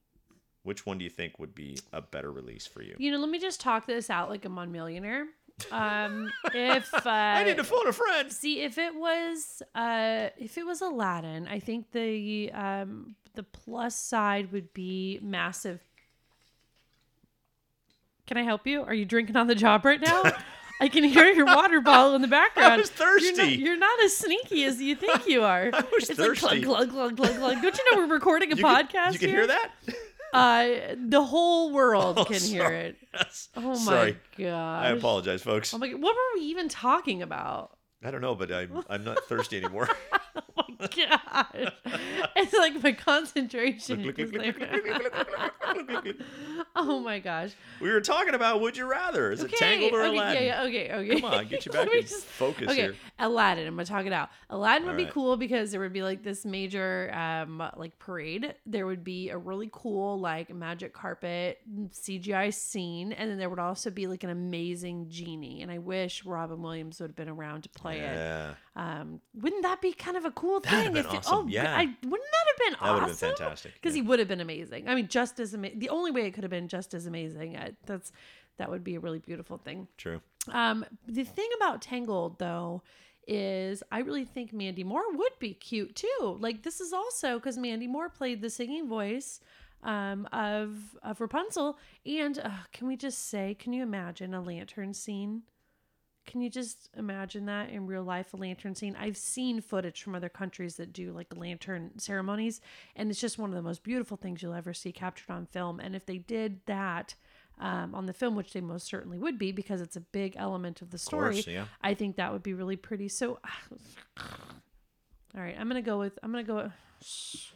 Which one do you think would be a better release for you? You know, let me just talk this out like I'm on Millionaire. Um, if uh, (laughs) I need to phone a friend. see if it was uh if it was Aladdin, I think the um the plus side would be massive. Can I help you? Are you drinking on the job right now? (laughs) I can hear your water bottle in the background. (laughs) I was You're not, thirsty. you're not as sneaky as you think you (laughs) are. I was it's thirsty. like glug glug glug glug glug. Don't you know we're recording a You can- podcast? you can here? hear that? (laughs) Uh, the whole world Oh, can hear it. Yes. Oh my Sorry. god! I apologize, folks. Oh my god! What were we even talking about? I don't know, but I'm I'm not thirsty anymore. (laughs) Oh my god! it's like my concentration. Look, look, look, oh my gosh! we were talking about would you rather? Is it Tangled or okay, Aladdin? yeah, yeah, okay, okay. Come on, get you (laughs) back in focus okay, here. Aladdin. I'm gonna talk it out. Aladdin would All be cool because there would be like this major, um, like parade. There would be a really cool like magic carpet CGI scene, and then there would also be like an amazing genie. And I wish Robin Williams would have been around to play it. Yeah, Um, wouldn't that be kind of a cool That'd have thing? been if it- awesome, oh, yeah. I, wouldn't that have been that awesome? That would have been fantastic. Because yeah. he would have been amazing. I mean, just as amazing. The only way it could have been just as amazing. Uh, that's that would be a really beautiful thing. True. Um, the thing about Tangled though is I really think Mandy Moore would be cute too. Like this is also because Mandy Moore played the singing voice um, of of Rapunzel. And uh, can we just say, can you imagine a lantern scene? Can you just imagine that in real life, a lantern scene? I've seen footage from other countries that do like lantern ceremonies, and it's just one of the most beautiful things you'll ever see captured on film. And if they did that um, on the film, which they most certainly would be because it's a big element of the story, course, yeah. I think that would be really pretty. So, (sighs) all right, I'm gonna go with I'm gonna go. With.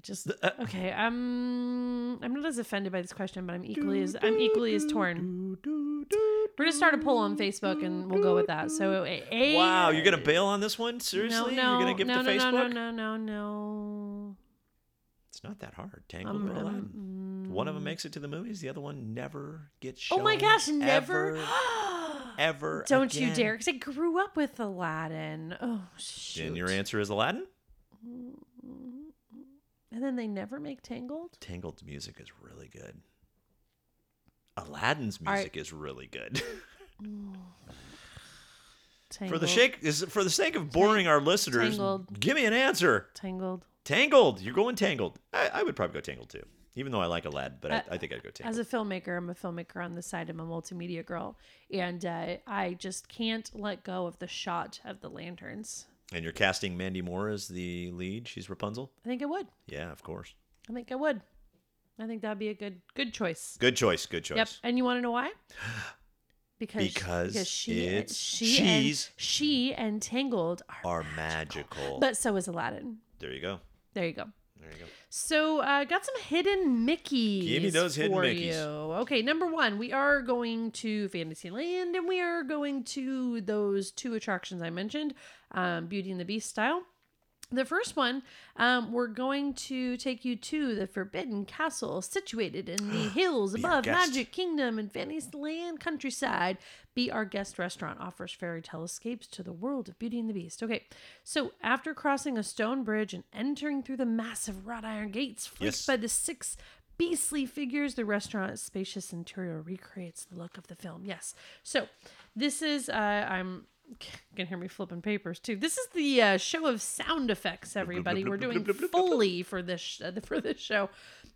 I just okay. I'm I'm not as offended by this question, but I'm equally as I'm equally as torn. We're gonna start a poll on Facebook, and we'll go with that. So, a, a Wow, you're gonna bail on this one? Seriously? no, you're gonna give no, it no, to no, Facebook? no, no, no, no. It's not that hard. Tangled Um, or Aladdin. um, one of them makes it to the movies. The other one never gets shown. Oh my gosh, never. Ever, (gasps) ever Don't you dare, because I grew up with Aladdin. Oh shoot. And your answer is Aladdin? And then they never make Tangled. Tangled's music is really good. Aladdin's music is really good. (sighs) For the sake is for the sake of boring our listeners, Tangled. give me an answer. Tangled. Tangled. You're going Tangled. I, I would probably go Tangled too. Even though I like Aladdin, but Uh, I, I think I'd go Tangled. As a filmmaker, I'm a filmmaker on the side. I'm a multimedia girl, and uh, I just can't let go of the shot of the lanterns. And you're casting Mandy Moore as the lead. She's Rapunzel. I think I would. Yeah, of course. I think I would. I think that'd be a good good choice. Good choice. Good choice. Yep. And you want to know why? (gasps) Because Because she it's- she she's- and, she and Tangled are, Are magical. but so is Aladdin. there you go. There you go. There you go. So, uh, got some hidden Mickeys. Give me those hidden Mickeys. You. Okay, number one, we are going to Fantasyland, and we are going to those two attractions I mentioned, um, Beauty and the Beast style. The first one, um, we're going to take you to the Forbidden Castle, situated in the (gasps) hills Be our above guest. Magic Kingdom and Fantasyland countryside. Be Our Guest restaurant offers fairy tale escapes to the world of Beauty and the Beast. Okay, so after crossing a stone bridge and entering through the massive wrought iron gates flanked Yes. by the six beastly figures, the restaurant's spacious interior recreates the look of the film. Yes, so this is uh, I'm. You (sighs) can hear me flipping papers too. This is the uh, show of sound effects, everybody. We're doing Foley for this sh- (laughs) for this show.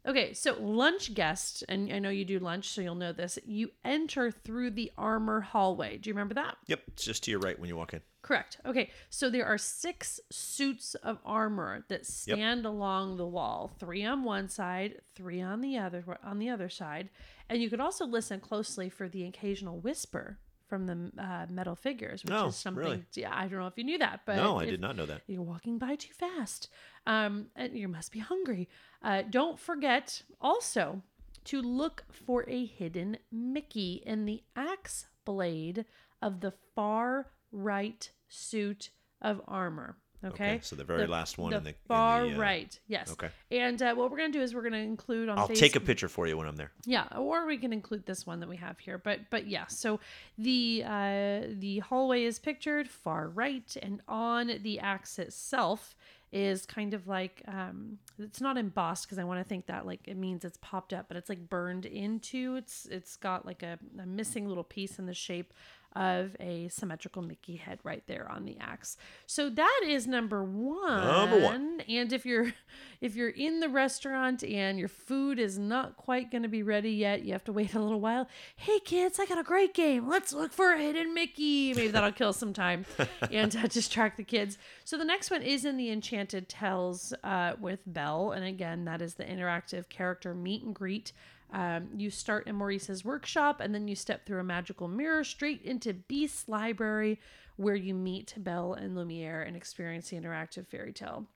Okay, so lunch guest, and I know you do lunch, so you'll know this. You enter through the armor hallway. Do you remember that? Yep, it's just to your right when you walk in. Correct. Okay, so there are six suits of armor that stand along the wall. Three on one side, three on the other on the other side, and you could also listen closely for the occasional whisper from the uh, metal figures, which is something. really? Yeah, I don't know if you knew that, but no, I if- did not know that. you're walking by too fast. Um, and you must be hungry. Uh, don't forget also to look for a hidden Mickey in the axe blade of the far right suit of armor. Okay. Okay, so the very last one the in the- in far the, uh, right. Yes. okay. And uh, what we're gonna do is we're gonna include on I'll face- take a picture for you when I'm there. yeah, or we can include this one that we have here. But but yeah, so the uh, the hallway is pictured far right, and on the axe itself is kind of like um, it's not embossed because I want to think that like it means it's popped up, but it's like burned into. It's it's got like a, a missing little piece in the shape of a symmetrical Mickey head right there on the axe. So that is number one. Number one. And if you're if you're in the restaurant and your food is not quite going to be ready yet, you have to wait a little while. Hey kids, I got a great game. Let's look for a hidden Mickey. Maybe that'll kill some time (laughs) and uh, distract the kids. So the next one is in the Enchanted Tales uh, with Belle, and again, that is the interactive character meet and greet. Um, you start in Maurice's workshop, and then you step through a magical mirror straight into Beast's library, where you meet Belle and Lumiere and experience the interactive fairy tale.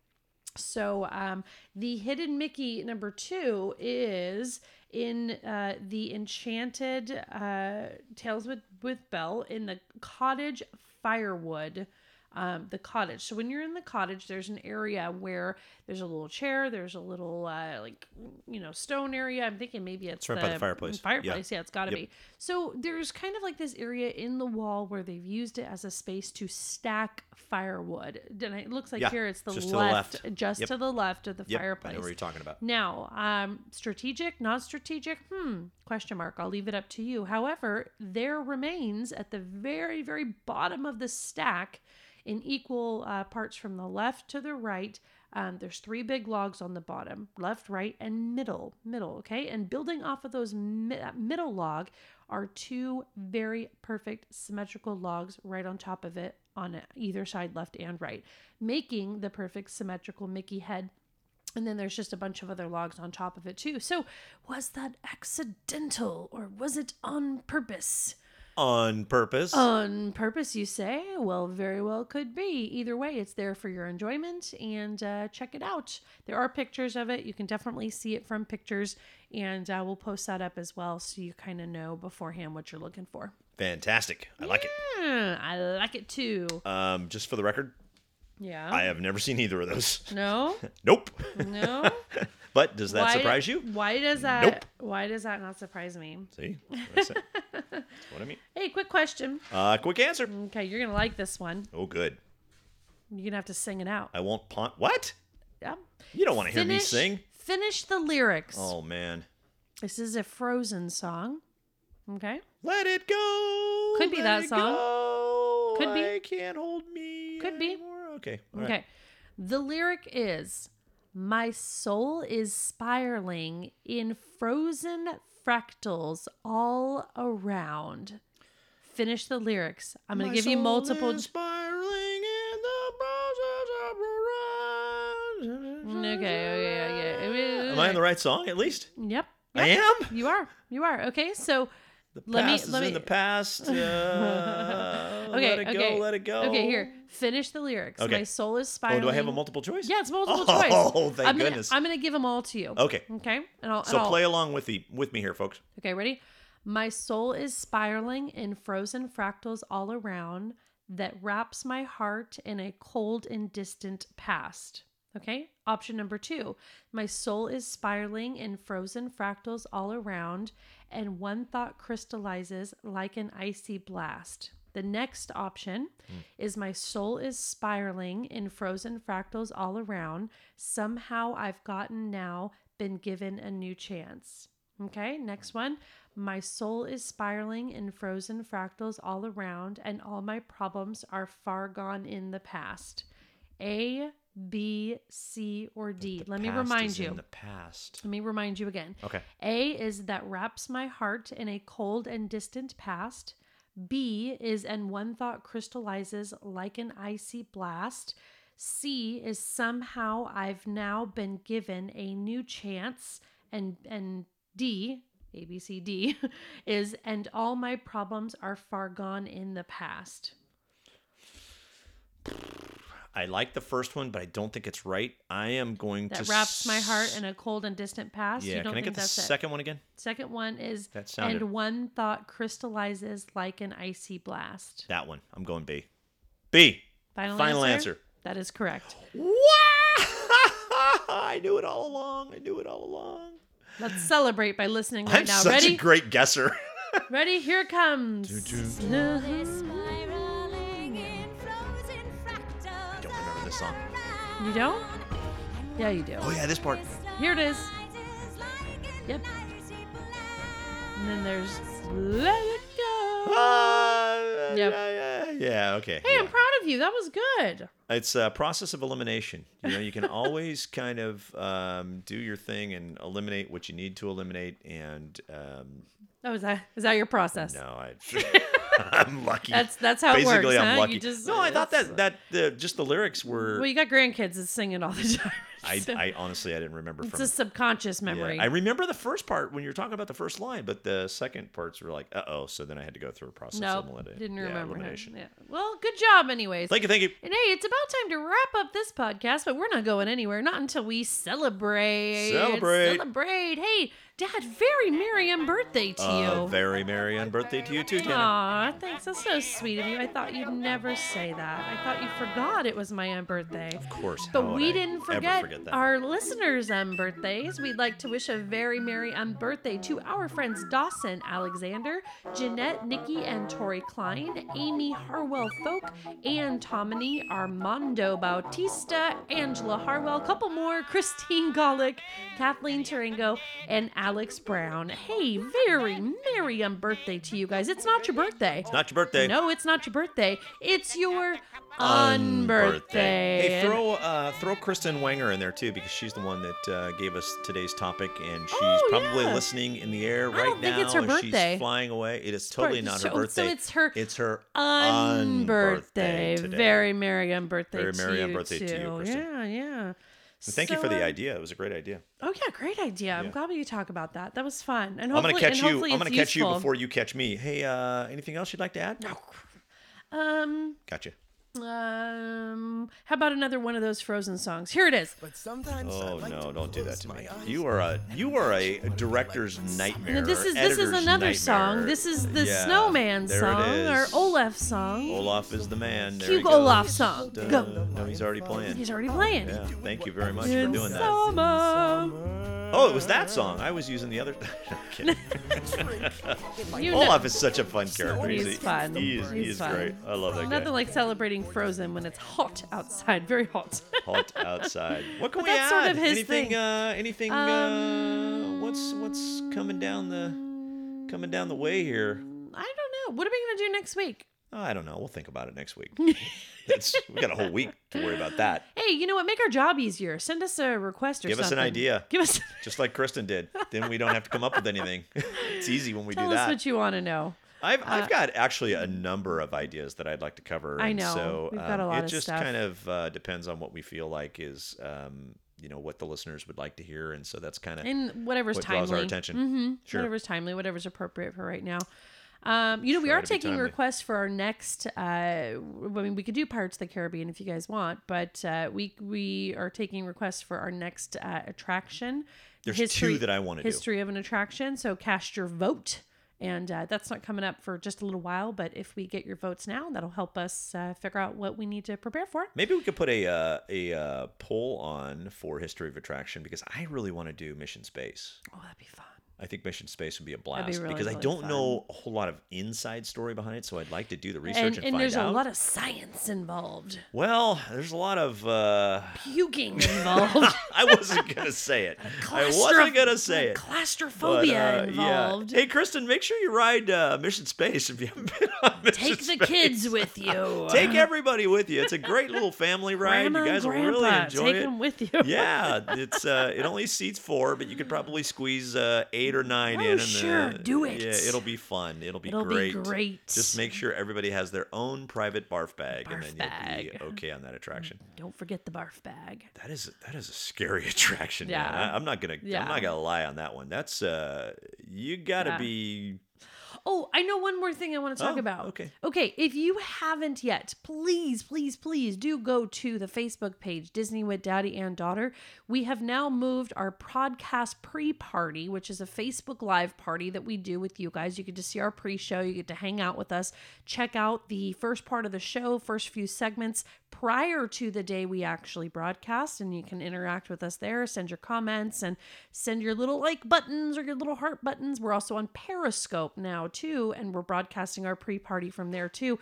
So um, the hidden Mickey number two is in uh, the Enchanted uh, Tales with with Belle in the cottage firewood. Um, the cottage. So when you're in the cottage, there's an area where there's a little chair, there's a little uh, like you know stone area. I'm thinking maybe it's, right by the fireplace. Fireplace, yeah, it's got to Yep. be. So there's kind of like this area in the wall where they've used it as a space to stack firewood. And it looks like Yeah, here it's the the left, left. just Yep. to the left of the Yep, fireplace. I know what you're talking about. Now, um, strategic, not strategic? Hmm, question mark. I'll leave it up to you. However, there remains at the very, very bottom of the stack in equal uh, parts from the left to the right. Um, there's three big logs on the bottom left, right, and middle. Middle, okay? And building off of those mi- middle log are two very perfect symmetrical logs right on top of it on either side, left and right, making the perfect symmetrical Mickey head and then there's just a bunch of other logs on top of it too. So, was that accidental or was it on purpose? On purpose. On purpose, you say? Well, very well could be. Either way, it's there for your enjoyment and uh, check it out. There are pictures of it. You can definitely see it from pictures, and uh, we'll post that up as well so you kind of know beforehand what you're looking for. Fantastic. I like it. I like it too. Um, just for the record, Yeah. I have never seen either of those. no, (laughs) nope. no. (laughs) but does that Why- surprise you? Why does that? Nope. Why does that not surprise me? See? What I. (laughs) That's what I mean. Hey, quick question. Uh, quick answer. Okay, you're gonna like this one. Oh, good. You're gonna have to sing it out. I won't pawn. What? Yeah. You don't want to hear me sing. Finish the lyrics. Oh man. This is a Frozen song. Okay. Let it go. Could be that song. go, Could be. I can't hold me. Could be. anymore. Okay. all right. Okay. The lyric is My soul is spiraling in frozen fractals all around. Finish the lyrics. I'm going to give you multiple. is spiraling in the process of horizon. Okay, okay, okay. Am I in the right song at least? Yep. I am. You are. You are. Okay. So The Let me- is let me- in the past. Uh, (laughs) okay. let it okay. go. Let it go. Okay. Here. Finish the lyrics. Okay. My soul is spiraling. Oh, do I have a multiple choice? Yeah, it's multiple (laughs) Oh, choice. Oh, thank I'm gonna, goodness. I'm gonna give them all to you. Okay. Okay. And I'll, So and play along with the with me here, folks. Okay, ready? My soul is spiraling in frozen fractals all around. that wraps my heart in a cold and distant past. Okay. Option number two My soul is spiraling in frozen fractals all around, and one thought crystallizes like an icy blast. The next option is my soul is spiraling in frozen fractals all around. Somehow I've gotten now been given a new chance. Okay, next one. My soul is spiraling in frozen fractals all around, and all my problems are far gone in the past. A, B, C, or D. Let me remind you. In the past. Let me remind you again. Okay. A is that wraps my heart in a cold and distant past. B is and one thought crystallizes like an icy blast. C is somehow I've now been given a new chance. And and D, A B C D, (laughs) is and all my problems are far gone in the past. I like the first one, but I don't think it's right. I am going That to wraps my heart in a cold and distant past. Yeah, you don't can I think get the that's it? second one again? Second one is That sounded- and one thought crystallizes like an icy blast. That one. I'm going B. B. Final, Final answer? answer. That is correct. Wow! (laughs) I knew it all along. I knew it all along. Let's celebrate by listening right I'm now. such Ready? a great guesser. (laughs) Ready? Here it comes. Uh-huh. This song. You don't? Yeah, you do. Oh yeah, this part. Here it is. Yep. And then there's Let It Go. Ah, Yep. Yeah, yeah, yeah. Okay. Hey, yeah. I'm proud of you. That was good. It's a process of elimination. You know, you can always (laughs) kind of um, do your thing and eliminate what you need to eliminate. And um, Oh, is that is that your process? no, I, (laughs) (laughs) (laughs) I'm lucky. That's that's how it Basically, works. I'm huh? lucky. You just, no, I thought that that the just the lyrics were. Well, you got grandkids that sing it all the time. (laughs) I, so I honestly I didn't remember it's from. a subconscious yeah. memory. I remember the first part when you were talking about the first line, but the second parts were like, uh oh. So then I had to go through a process nope, of elimination. didn't yeah, remember. him. Yeah. Well, good job, anyways. Thank you, thank you. And hey, it's about time to wrap up this podcast, but we're not going anywhere. Not until we celebrate. Celebrate. Celebrate. Hey, Dad, very merry on birthday to Uh, you. very merry on birthday to you too, Tanner. Aw, thanks. That's so sweet of you. I thought you'd never say that. I thought you forgot it was my birthday. Of course. But we I didn't forget, that? our listeners' um, birthdays. We'd like to wish a very merry um, birthday to our friends Dawson Alexander, Jeanette, Nikki, and Tori Klein, Amy Harwell Folk, Ann Tomini, Armando Bautista, Angela Harwell, couple more, Christine Golick, Kathleen Taringo, and Alex Brown. Hey, very merry um, birthday to you guys. It's not your birthday. It's not your birthday. No, it's not your birthday. It's your Unbirthday. unbirthday. Hey, throw uh, throw Kristen Wanger in there too because she's the one that uh, gave us today's topic, and she's Oh, probably yeah. listening in the air right I don't now. think it's her birthday. She's flying away. It is totally not her so- birthday. So it's her It's her unbirthday. today. Very merry unbirthday Very merry you unbirthday to you, too. Kristen. Yeah, yeah. And Thank you for the uh, idea. It was a great idea. Oh yeah, great idea. I'm glad we could talk about that. That was fun. And I'm gonna catch you. I'm gonna catch you before you catch me. Hey, uh, anything else you'd like to add? No. Um, Gotcha. Um, how about another one of those Frozen songs? Here it is. But sometimes Oh like no! Don't do that to me. You are a you are a director's nightmare. Now, this is this is editor's another song. This is the Yeah, Snowman song or. Olaf song. Olaf is the man. There Cue. Olaf song. Duh. Go. No, he's already playing. He's already playing. Yeah, thank you very much for In doing that. Oh, it was that song. I was using the other. (laughs) No, kidding. (laughs) You know- Olaf is such a fun character. He's He- fun. He is, he He's is fun. great. I love that Nothing guy. like celebrating Frozen when it's hot outside, very hot. (laughs) Hot outside. What can But we that's add? sort of his anything? thing. Uh, anything? Um, uh, what's what's coming down the coming down the way here? I don't know. What are we gonna do next week? Oh, I don't know. We'll think about it next week. (laughs) it's, we got a whole week to worry about that. Hey, you know what? Make our job easier. Send us a request or Give us an idea. Give us. (laughs) Just like Kristen did. Then we don't have to come up with anything. (laughs) it's easy when we Tell do us that. what you want to know. I've, I've got actually a number of ideas that I'd like to cover. I know. So We've got a lot um, lot it just stuff. kind of uh, depends on what we feel like is, um, you know, what the listeners would like to hear, and so that's kind of And whatever's what timely. draws our attention. Mm-hmm. Sure. Whatever's timely, whatever's appropriate for right now. Um, you know, we are taking requests for our next. Uh, I mean, we could do Pirates of the Caribbean if you guys want, but uh, we we are taking requests for our next uh, attraction. There's two that I wanna do. History of an attraction. So cast your vote And uh, that's not coming up for just a little while, but if we get your votes now, that'll help us uh, figure out what we need to prepare for. Maybe we could put a uh, a uh, poll on for History of Attraction because I really want to do Mission Space. Oh, that'd be fun. I think Mission Space would be a be blast really, because I don't fun. know a whole lot of inside story behind it, so I'd like to do the research And, and, and find there's out. a lot of science involved, well, there's a lot of. Uh, puking (laughs) involved, I wasn't gonna say it. (laughs) I wasn't gonna say it. but, Claustrophobia uh, involved. Yeah. Hey, Kristen, make sure you ride uh, Mission Space if you haven't been on Mission Take the kids with (laughs) you. Take everybody with you. It's a great little family ride. Grandma you guys will really enjoy take it. Take them with you. yeah, it's uh, it only seats four, but you could probably squeeze uh, eight or nine Oh, in. And, sure, uh, do it. Yeah, it'll be fun. It'll be It'll be great. great. Just make sure everybody has their own private barf bag, and Barf then you'll be bag. okay on that attraction. Don't forget the barf bag. That is that is a scary (laughs) attraction. Yeah. man. I, I'm not gonna Yeah. I'm not gonna lie on that one. That's uh, you gotta Yeah. be. Oh, I know one more thing I want to talk Oh, about. okay. Okay, if you haven't yet, please, please, please do go to the Facebook page, Disney with Daddy and Daughter. We have now moved our podcast pre party, which is a Facebook Live party that we do with you guys. You get to see our pre show, you get to hang out with us, check out the first part of the show, first few segments prior to the day we actually broadcast, and you can interact with us there, send your comments, and send your little like buttons or your little heart buttons. We're also on Periscope now, too, and we're broadcasting our pre party from there, too.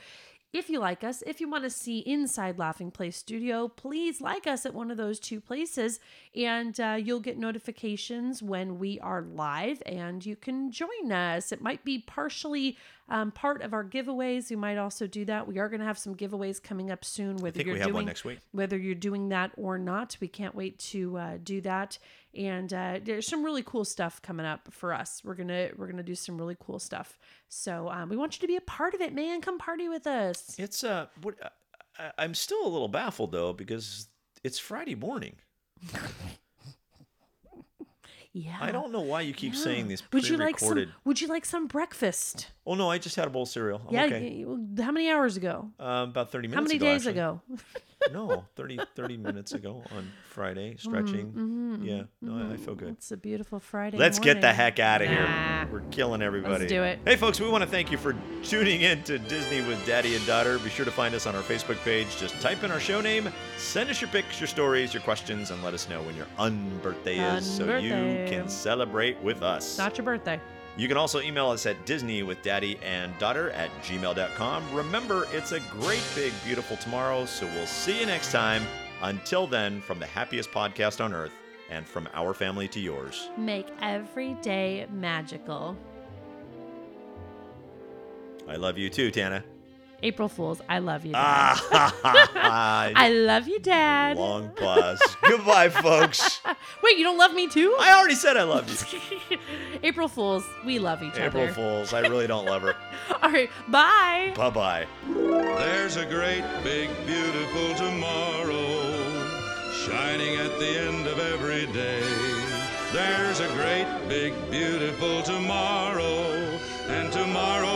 If you like us, if you want to see inside Laughing Place Studio, please like us at one of those two places, and uh, you'll get notifications when we are live, and you can join us. It might be partially um, part of our giveaways. We might also do that. We are going to have some giveaways coming up soon. Whether think you're we have doing one next week. whether you're doing that or not, we can't wait to uh, do that. And uh, there's some really cool stuff coming up for us. We're gonna we're gonna do some really cool stuff. So um, we want you to be a part of it, man. Come party with us. It's uh, what uh, I'm still a little baffled though because it's Friday morning. (laughs) Yeah. I don't know why you keep saying these Would you like some? Would you like some breakfast? Oh no, I just had a bowl of cereal. I'm yeah. okay. How many hours ago? Um, about 30 minutes How many ago, days actually. ago? (laughs) no, 30, 30 minutes ago on Friday, mm-hmm, stretching. Mm-hmm, yeah, no, I, I feel mm-hmm. good. It's a beautiful Friday. Let's get the heck out of Nah. here. We're killing everybody. Let's do it. Hey, folks, we want to thank you for tuning in to Disney with Daddy and Daughter. Be sure to find us on our Facebook page. Just type in our show name, send us your pics, your stories, your questions, and let us know when your unbirthday is so you can celebrate with us. Not your birthday. You can also email us at Disney with Daddy and Daughter at gmail.com. Remember, it's a great, big, beautiful tomorrow, so we'll see you next time. Until then, from the happiest podcast on earth and from our family to yours. Make every day magical. I love you too, Tana. April Fools, I love you. Dad. Ah, (laughs) I love you, Dad. long pause. Goodbye, folks. (laughs) Wait, you don't love me too? I already said I love you. (laughs) April Fools, we love each April other. April Fools. I really don't love her. All right, bye. Bye bye. There's a great, big, beautiful tomorrow shining at the end of every day. There's a great, big, beautiful tomorrow, and tomorrow's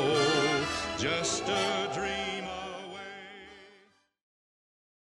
just a dream.